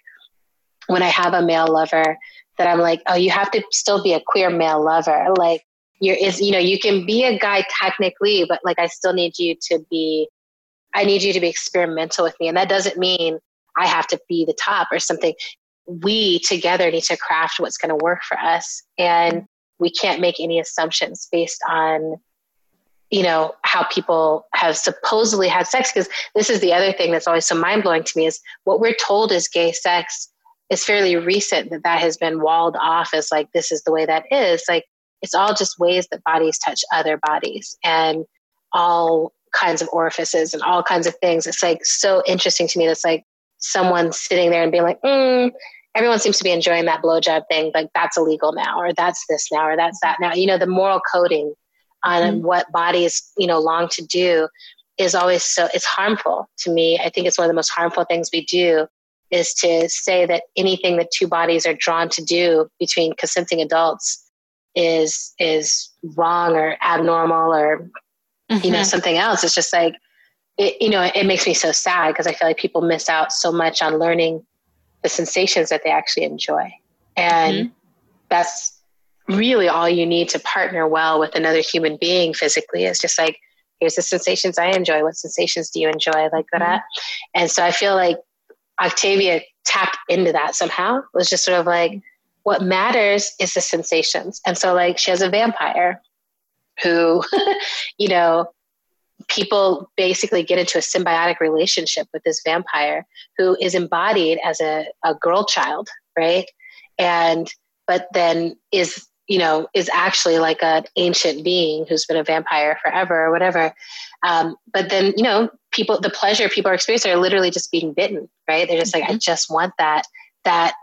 when i have a male lover that I'm like, oh, you have to still be a queer male lover. Like you're is you know, you can be a guy technically, but like I still need you to be I need you to be experimental with me. And that doesn't mean I have to be the top or something. We together need to craft what's going to work for us. And we can't make any assumptions based on you know how people have supposedly had sex because this is the other thing that's always so mind-blowing to me is what we're told is gay sex it's fairly recent that that has been walled off as like this is the way that is. Like it's all just ways that bodies touch other bodies and all kinds of orifices and all kinds of things. It's like so interesting to me that's like someone sitting there and being like mm, everyone seems to be enjoying that blowjob thing. Like that's illegal now or that's this now or that's that now. You know the moral coding on mm-hmm. what bodies you know long to do is always so it's harmful to me. I think it's one of the most harmful things we do is to say that anything that two bodies are drawn to do between consenting adults is is wrong or abnormal or mm-hmm. you know mm-hmm. something else it's just like it, you know it, it makes me so sad because i feel like people miss out so much on learning the sensations that they actually enjoy and mm-hmm. that's really all you need to partner well with another human being physically is just like here's the sensations I enjoy. What sensations do you enjoy? Like that. Mm-hmm. And so I feel like Octavia tapped into that somehow. It was just sort of like, what matters is the sensations. And so, like, she has a vampire who, you know, people basically get into a symbiotic relationship with this vampire who is embodied as a, a girl child, right? And, but then is, you know, is actually like an ancient being who's been a vampire forever or whatever. Um, but then, you know, people, the pleasure people are experiencing are literally just being bitten, right? They're just mm-hmm. like, I mm-hmm. just want that, that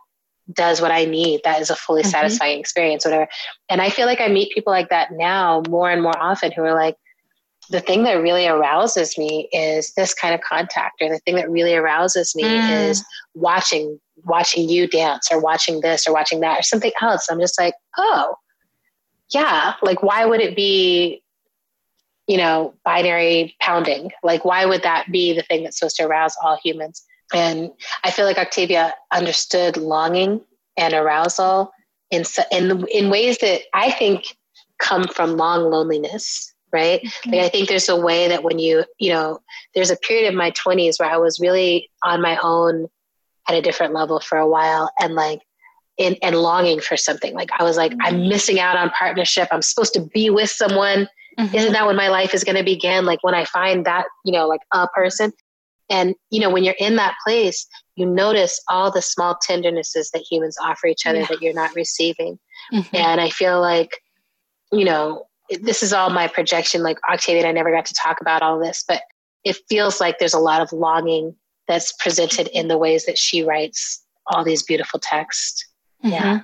does what I need. That is a fully mm-hmm. satisfying experience, whatever. And I feel like I meet people like that now more and more often who are like, the thing that really arouses me is this kind of contact, or the thing that really arouses me mm. is watching watching you dance, or watching this, or watching that, or something else. I'm just like, oh, yeah. Like, why would it be, you know, binary pounding? Like, why would that be the thing that's supposed to arouse all humans? And I feel like Octavia understood longing and arousal in, in, in ways that I think come from long loneliness, right? Mm-hmm. Like I think there's a way that when you, you know, there's a period of my 20s where I was really on my own at a different level for a while and like in, and longing for something. Like I was like, mm-hmm. I'm missing out on partnership. I'm supposed to be with someone. Mm-hmm. Isn't that when my life is going to begin? Like when I find that, you know, like a person. And, you know, when you're in that place, you notice all the small tendernesses that humans offer each other yeah. that you're not receiving. Mm-hmm. And I feel like, you know, this is all my projection. Like Octavia, I never got to talk about all this, but it feels like there's a lot of longing that's presented in the ways that she writes all these beautiful texts. Mm-hmm. Yeah.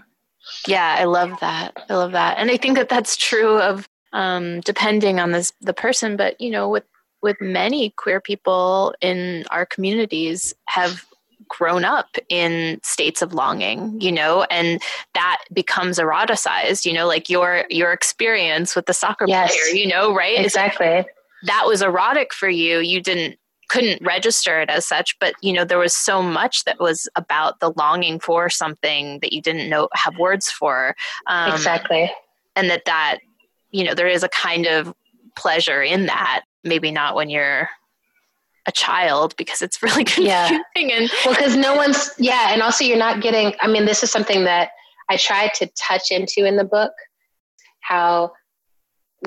Yeah, I love that. I love that. And I think that that's true of um, depending on this, the person, but you know, with with many queer people in our communities have grown up in states of longing you know and that becomes eroticized you know like your your experience with the soccer yes. player you know right exactly that was erotic for you you didn't couldn't register it as such but you know there was so much that was about the longing for something that you didn't know have words for um, exactly and that that you know there is a kind of pleasure in that maybe not when you're a child because it's really confusing yeah. and well because no one's yeah and also you're not getting i mean this is something that i tried to touch into in the book how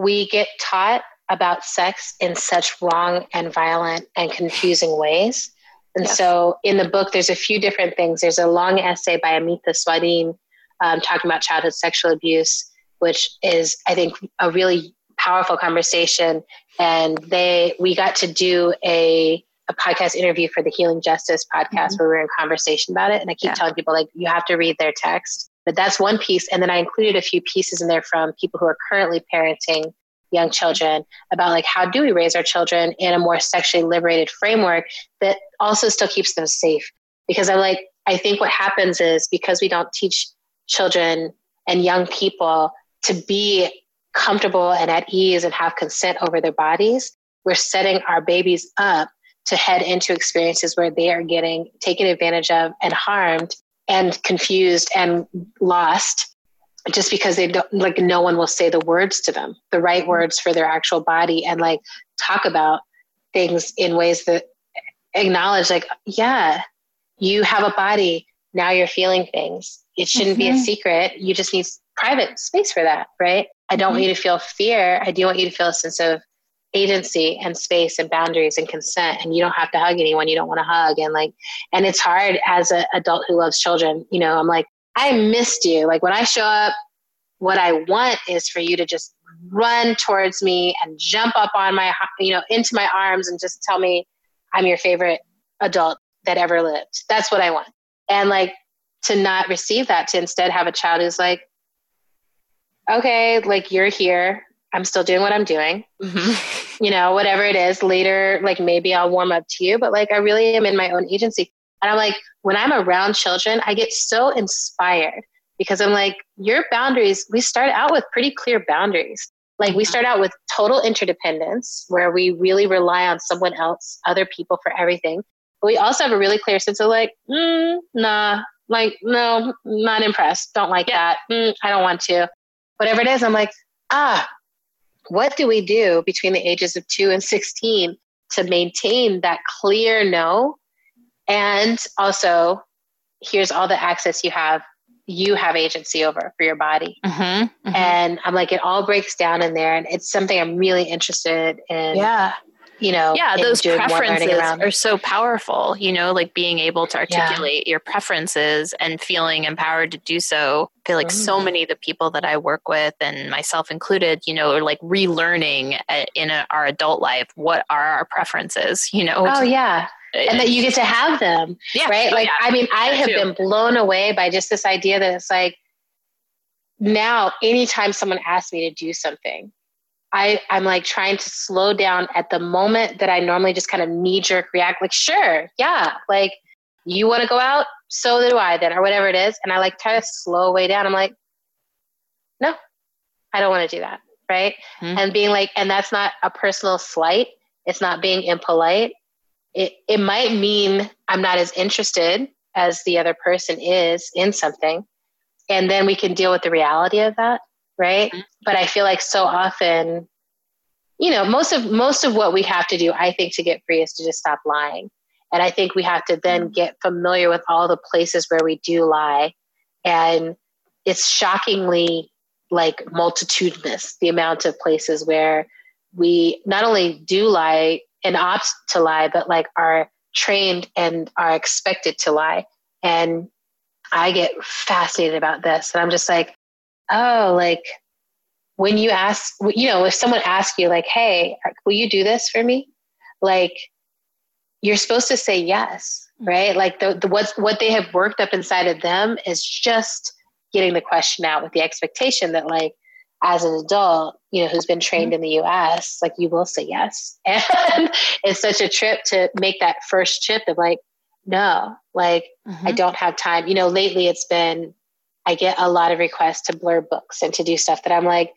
we get taught about sex in such wrong and violent and confusing ways and yes. so in the book there's a few different things there's a long essay by Amita Swadhin um, talking about childhood sexual abuse which is i think a really powerful conversation and they we got to do a a podcast interview for the Healing Justice podcast mm-hmm. where we were in conversation about it. And I keep yeah. telling people like you have to read their text. But that's one piece. And then I included a few pieces in there from people who are currently parenting young children about like how do we raise our children in a more sexually liberated framework that also still keeps them safe. Because I like I think what happens is because we don't teach children and young people to be comfortable and at ease and have consent over their bodies, we're setting our babies up to head into experiences where they are getting taken advantage of and harmed and confused and lost just because they don't like no one will say the words to them the right words for their actual body and like talk about things in ways that acknowledge like yeah you have a body now you're feeling things it shouldn't mm-hmm. be a mm-hmm. secret you just need private space for that right I don't mm-hmm. want you to feel fear. I do want you to feel a sense of agency and space and boundaries and consent. And you don't have to hug anyone you don't want to hug. And like, and it's hard as an adult who loves children. You know, I'm like, I missed you. Like when I show up, what I want is for you to just run towards me and jump up on my, you know, into my arms and just tell me I'm your favorite adult that ever lived. That's what I want. And like to not receive that, to instead have a child who's like, okay, like you're here. I'm still doing what I'm doing. Mm-hmm. You know, whatever it is. Later, like maybe I'll warm up to you, but like I really am in my own agency. And I'm like, when I'm around children, I get so inspired because I'm like, your boundaries, we start out with pretty clear boundaries. Like we start out with total interdependence where we really rely on someone else, other people for everything. But we also have a really clear sense of like, mm, nah, like, no, not impressed. Don't like that. Mm, I don't want to whatever it is, I'm like, ah, what do we do between the ages of two and 16 to maintain that clear no? And also, here's all the access you have you have agency over for your body. Mm-hmm, mm-hmm. And I'm like, it all breaks down in there. And it's something I'm really interested in. Yeah you know yeah those preferences are so powerful you know like being able to articulate yeah. your preferences and feeling empowered to do so I feel like mm-hmm. so many of the people that i work with and myself included you know are like relearning uh, in a, our adult life what are our preferences you know oh yeah and that you get to have them yeah. right oh, like yeah. i mean i have been blown away by just this idea that it's like now anytime someone asks me to do something I, I'm like trying to slow down at the moment that I normally just kind of knee jerk react, like, sure, yeah, like you want to go out, so do I then, or whatever it is. And I like try to slow way down. I'm like, no, I don't want to do that. Right. Mm-hmm. And being like, and that's not a personal slight. It's not being impolite. It, it might mean I'm not as interested as the other person is in something. And then we can deal with the reality of that right mm-hmm. but i feel like so often you know most of most of what we have to do i think to get free is to just stop lying and i think we have to then mm-hmm. get familiar with all the places where we do lie and it's shockingly like multitudinous the amount of places where we not only do lie and opt to lie but like are trained and are expected to lie and i get fascinated about this and i'm just like oh, like when you ask, you know, if someone asks you, like, hey, will you do this for me? Like, you're supposed to say yes, mm-hmm. right? Like, the, the what's, what they have worked up inside of them is just getting the question out with the expectation that, like, as an adult, you know, who's been trained mm-hmm. in the US, like you will say yes. And it's such a trip to make that first trip of like, no, like mm-hmm. I don't have time. You know, lately it's been I get a lot of requests to blur books and to do stuff that I'm like,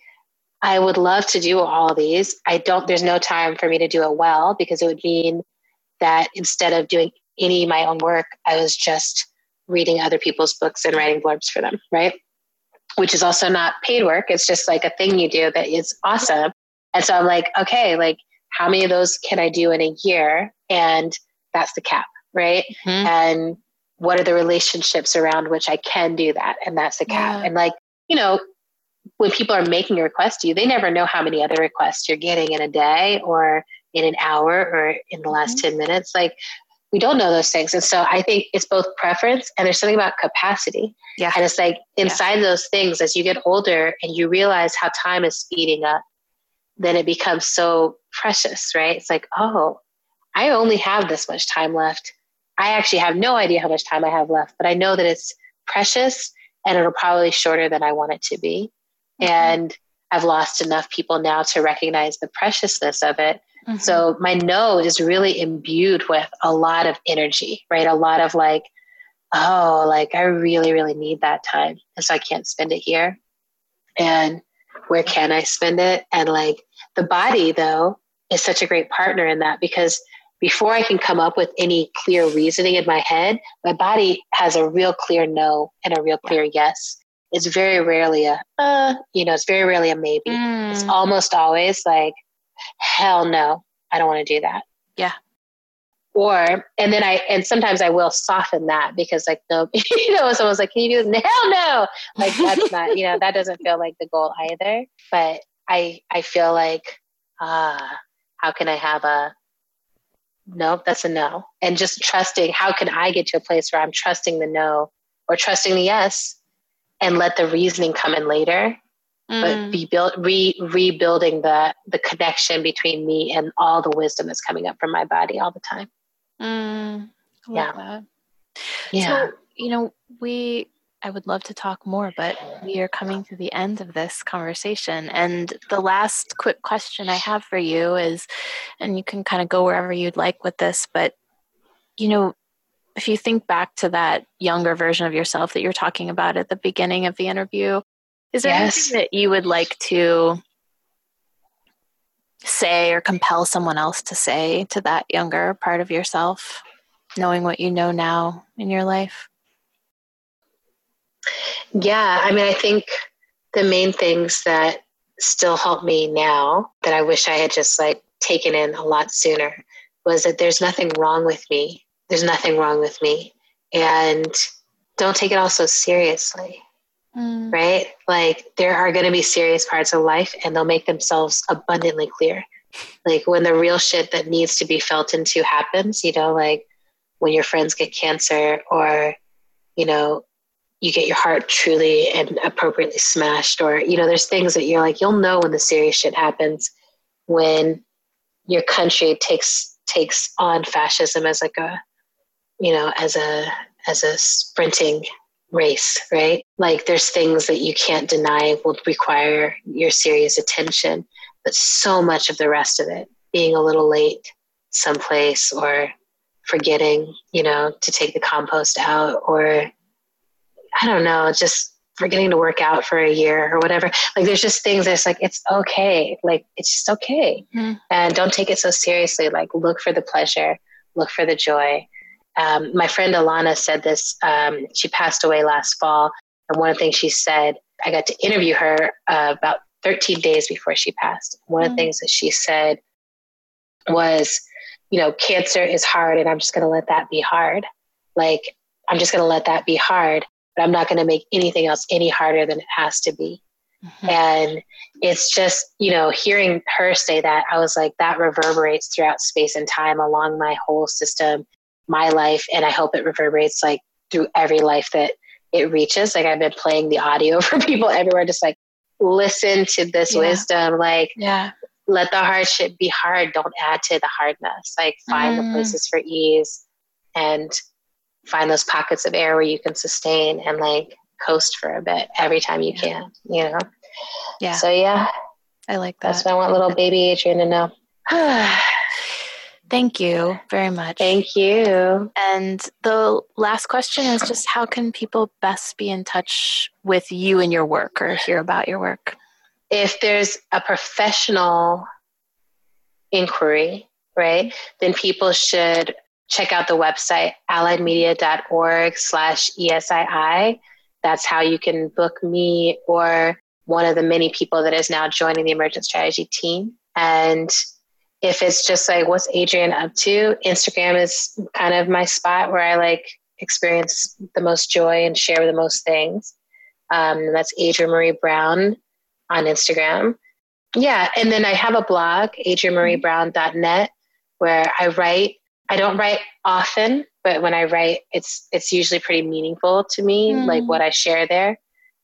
I would love to do all these. I don't, there's no time for me to do it well because it would mean that instead of doing any of my own work, I was just reading other people's books and writing blurbs for them, right? Which is also not paid work. It's just like a thing you do that is awesome. And so I'm like, okay, like how many of those can I do in a year? And that's the cap, right? Mm-hmm. And what are the relationships around which I can do that? And that's the cap. Yeah. And like, you know, when people are making a request to you, they never know how many other requests you're getting in a day or in an hour or in the last mm-hmm. 10 minutes. Like, we don't know those things. And so I think it's both preference and there's something about capacity. Yeah. And it's like inside yeah. those things, as you get older and you realize how time is speeding up, then it becomes so precious, right? It's like, oh, I only have this much time left. I actually have no idea how much time I have left, but I know that it's precious and it'll probably shorter than I want it to be. Mm-hmm. And I've lost enough people now to recognize the preciousness of it. Mm-hmm. So my no is really imbued with a lot of energy, right? A lot of like, oh, like I really, really need that time. And so I can't spend it here. And where can I spend it? And like the body, though, is such a great partner in that because before I can come up with any clear reasoning in my head, my body has a real clear no and a real clear yes. It's very rarely a, uh, you know, it's very rarely a maybe. Mm. It's almost always like, hell no, I don't want to do that. Yeah. Or, and then I, and sometimes I will soften that because like, no, you know, someone's like, can you do this? Hell no. Like that's not, you know, that doesn't feel like the goal either. But I, I feel like, ah, uh, how can I have a, no, that's a no. And just trusting, how can I get to a place where I'm trusting the no or trusting the yes and let the reasoning come in later, mm. but be built, re, rebuilding the, the connection between me and all the wisdom that's coming up from my body all the time. Mm. yeah. That. Yeah. So, you know, we I would love to talk more, but we are coming to the end of this conversation. And the last quick question I have for you is, and you can kind of go wherever you'd like with this, but you know, if you think back to that younger version of yourself that you're talking about at the beginning of the interview, is there yes. anything that you would like to say or compel someone else to say to that younger part of yourself, knowing what you know now in your life? Yeah, I mean, I think the main things that still help me now that I wish I had just like taken in a lot sooner was that there's nothing wrong with me. There's nothing wrong with me. And don't take it all so seriously. Mm. Right? Like there are going to be serious parts of life and they'll make themselves abundantly clear. Like when the real shit that needs to be felt into happens, you know, like when your friends get cancer or, you know, you get your heart truly and appropriately smashed or you know there's things that you're like you'll know when the serious shit happens when your country takes takes on fascism as like a you know as a as a sprinting race right like there's things that you can't deny will require your serious attention but so much of the rest of it being a little late someplace or forgetting you know to take the compost out or I don't know, just forgetting to work out for a year or whatever. Like there's just things that's like it's okay. Like it's just okay. Mm. And don't take it so seriously. Like look for the pleasure, look for the joy. Um, my friend Alana said this. Um, she passed away last fall, and one of the things she said, I got to interview her uh, about 13 days before she passed. One mm. of the hmm. things that she said was, you know, cancer is hard, and I'm just going to let that be hard. Like I'm just going to let that be hard but I'm not going to make anything else any harder than it has to be. Mm-hmm. And it's just, you know, hearing her say that, I was like, that reverberates throughout space and time along my whole system, my life. And I hope it reverberates like through every life that it reaches. Like I've been playing the audio for people everywhere, just like listen to this yeah. wisdom. Like, yeah. let the hardship be hard. Don't add to the hardness. Like find mm. the places for ease and find those pockets of air where you can sustain and like coast for a bit every time you can, you know? Yeah. So, yeah. I like that. That's what I want little baby Adrienne to know. Thank you very much. Thank you. And the last question is just how can people best be in touch with you and your work or hear about your work? If there's a professional inquiry, right, then people should check out the website alliedmedia.org slash ESII. That's how you can book me or one of the many people that is now joining the emergent strategy team. And if it's just like, what's Adrienne up to? Instagram is kind of my spot where I like experience the most joy and share the most things. Um, that's Adrienne Maree Brown on Instagram. Yeah. And then I have a blog, adriennemareebrown.net, where I write I don't write often, but when I write, it's it's usually pretty meaningful to me, mm. like what I share there.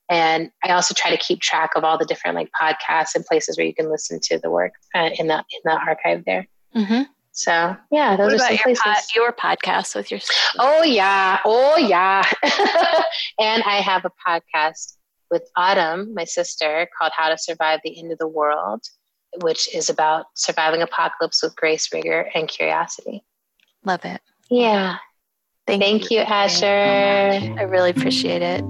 And I also try to keep track of all the different like podcasts and places where you can listen to the work uh, in the in the archive there. Mm-hmm. So yeah, those what are some your, places. your podcast with your. Oh yeah, oh yeah, and I have a podcast with Autumn, my sister, called "How to Survive the End of the World," which is about surviving apocalypse with grace, rigor, and curiosity. Love it. Yeah. Thank, Thank you, you, Asher. I really appreciate it.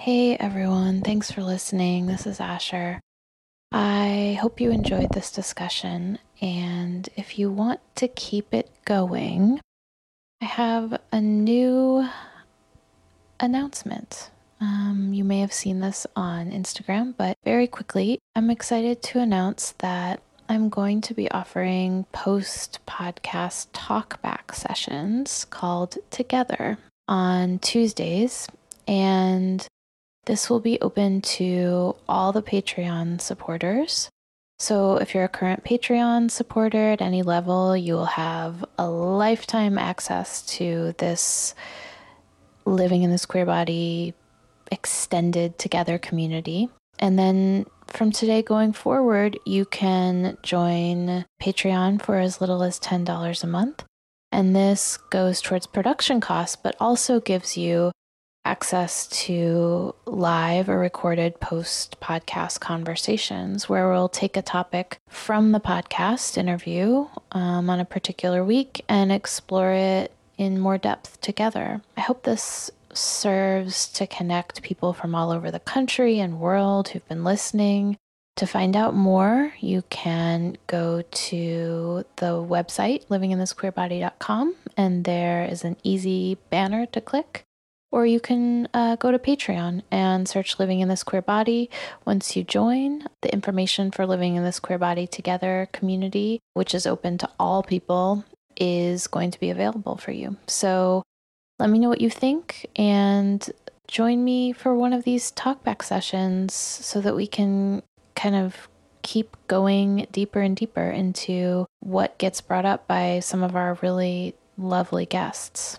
Hey everyone, thanks for listening. This is Asher. I hope you enjoyed this discussion, and if you want to keep it going, I have a new announcement. Um, you may have seen this on Instagram, but very quickly, I'm excited to announce that I'm going to be offering post podcast talkback sessions called Together on Tuesdays. And this will be open to all the Patreon supporters. So, if you're a current Patreon supporter at any level, you will have a lifetime access to this living in this queer body extended together community. And then from today going forward, you can join Patreon for as little as $10 a month. And this goes towards production costs, but also gives you access to live or recorded post podcast conversations where we'll take a topic from the podcast interview um, on a particular week and explore it in more depth together. I hope this serves to connect people from all over the country and world who've been listening. To find out more, you can go to the website livinginthisqueerbody.com and there is an easy banner to click or you can uh, go to Patreon and search Living in This Queer Body. Once you join, the information for Living in This Queer Body Together community, which is open to all people, is going to be available for you. So let me know what you think and join me for one of these talkback sessions so that we can kind of keep going deeper and deeper into what gets brought up by some of our really lovely guests.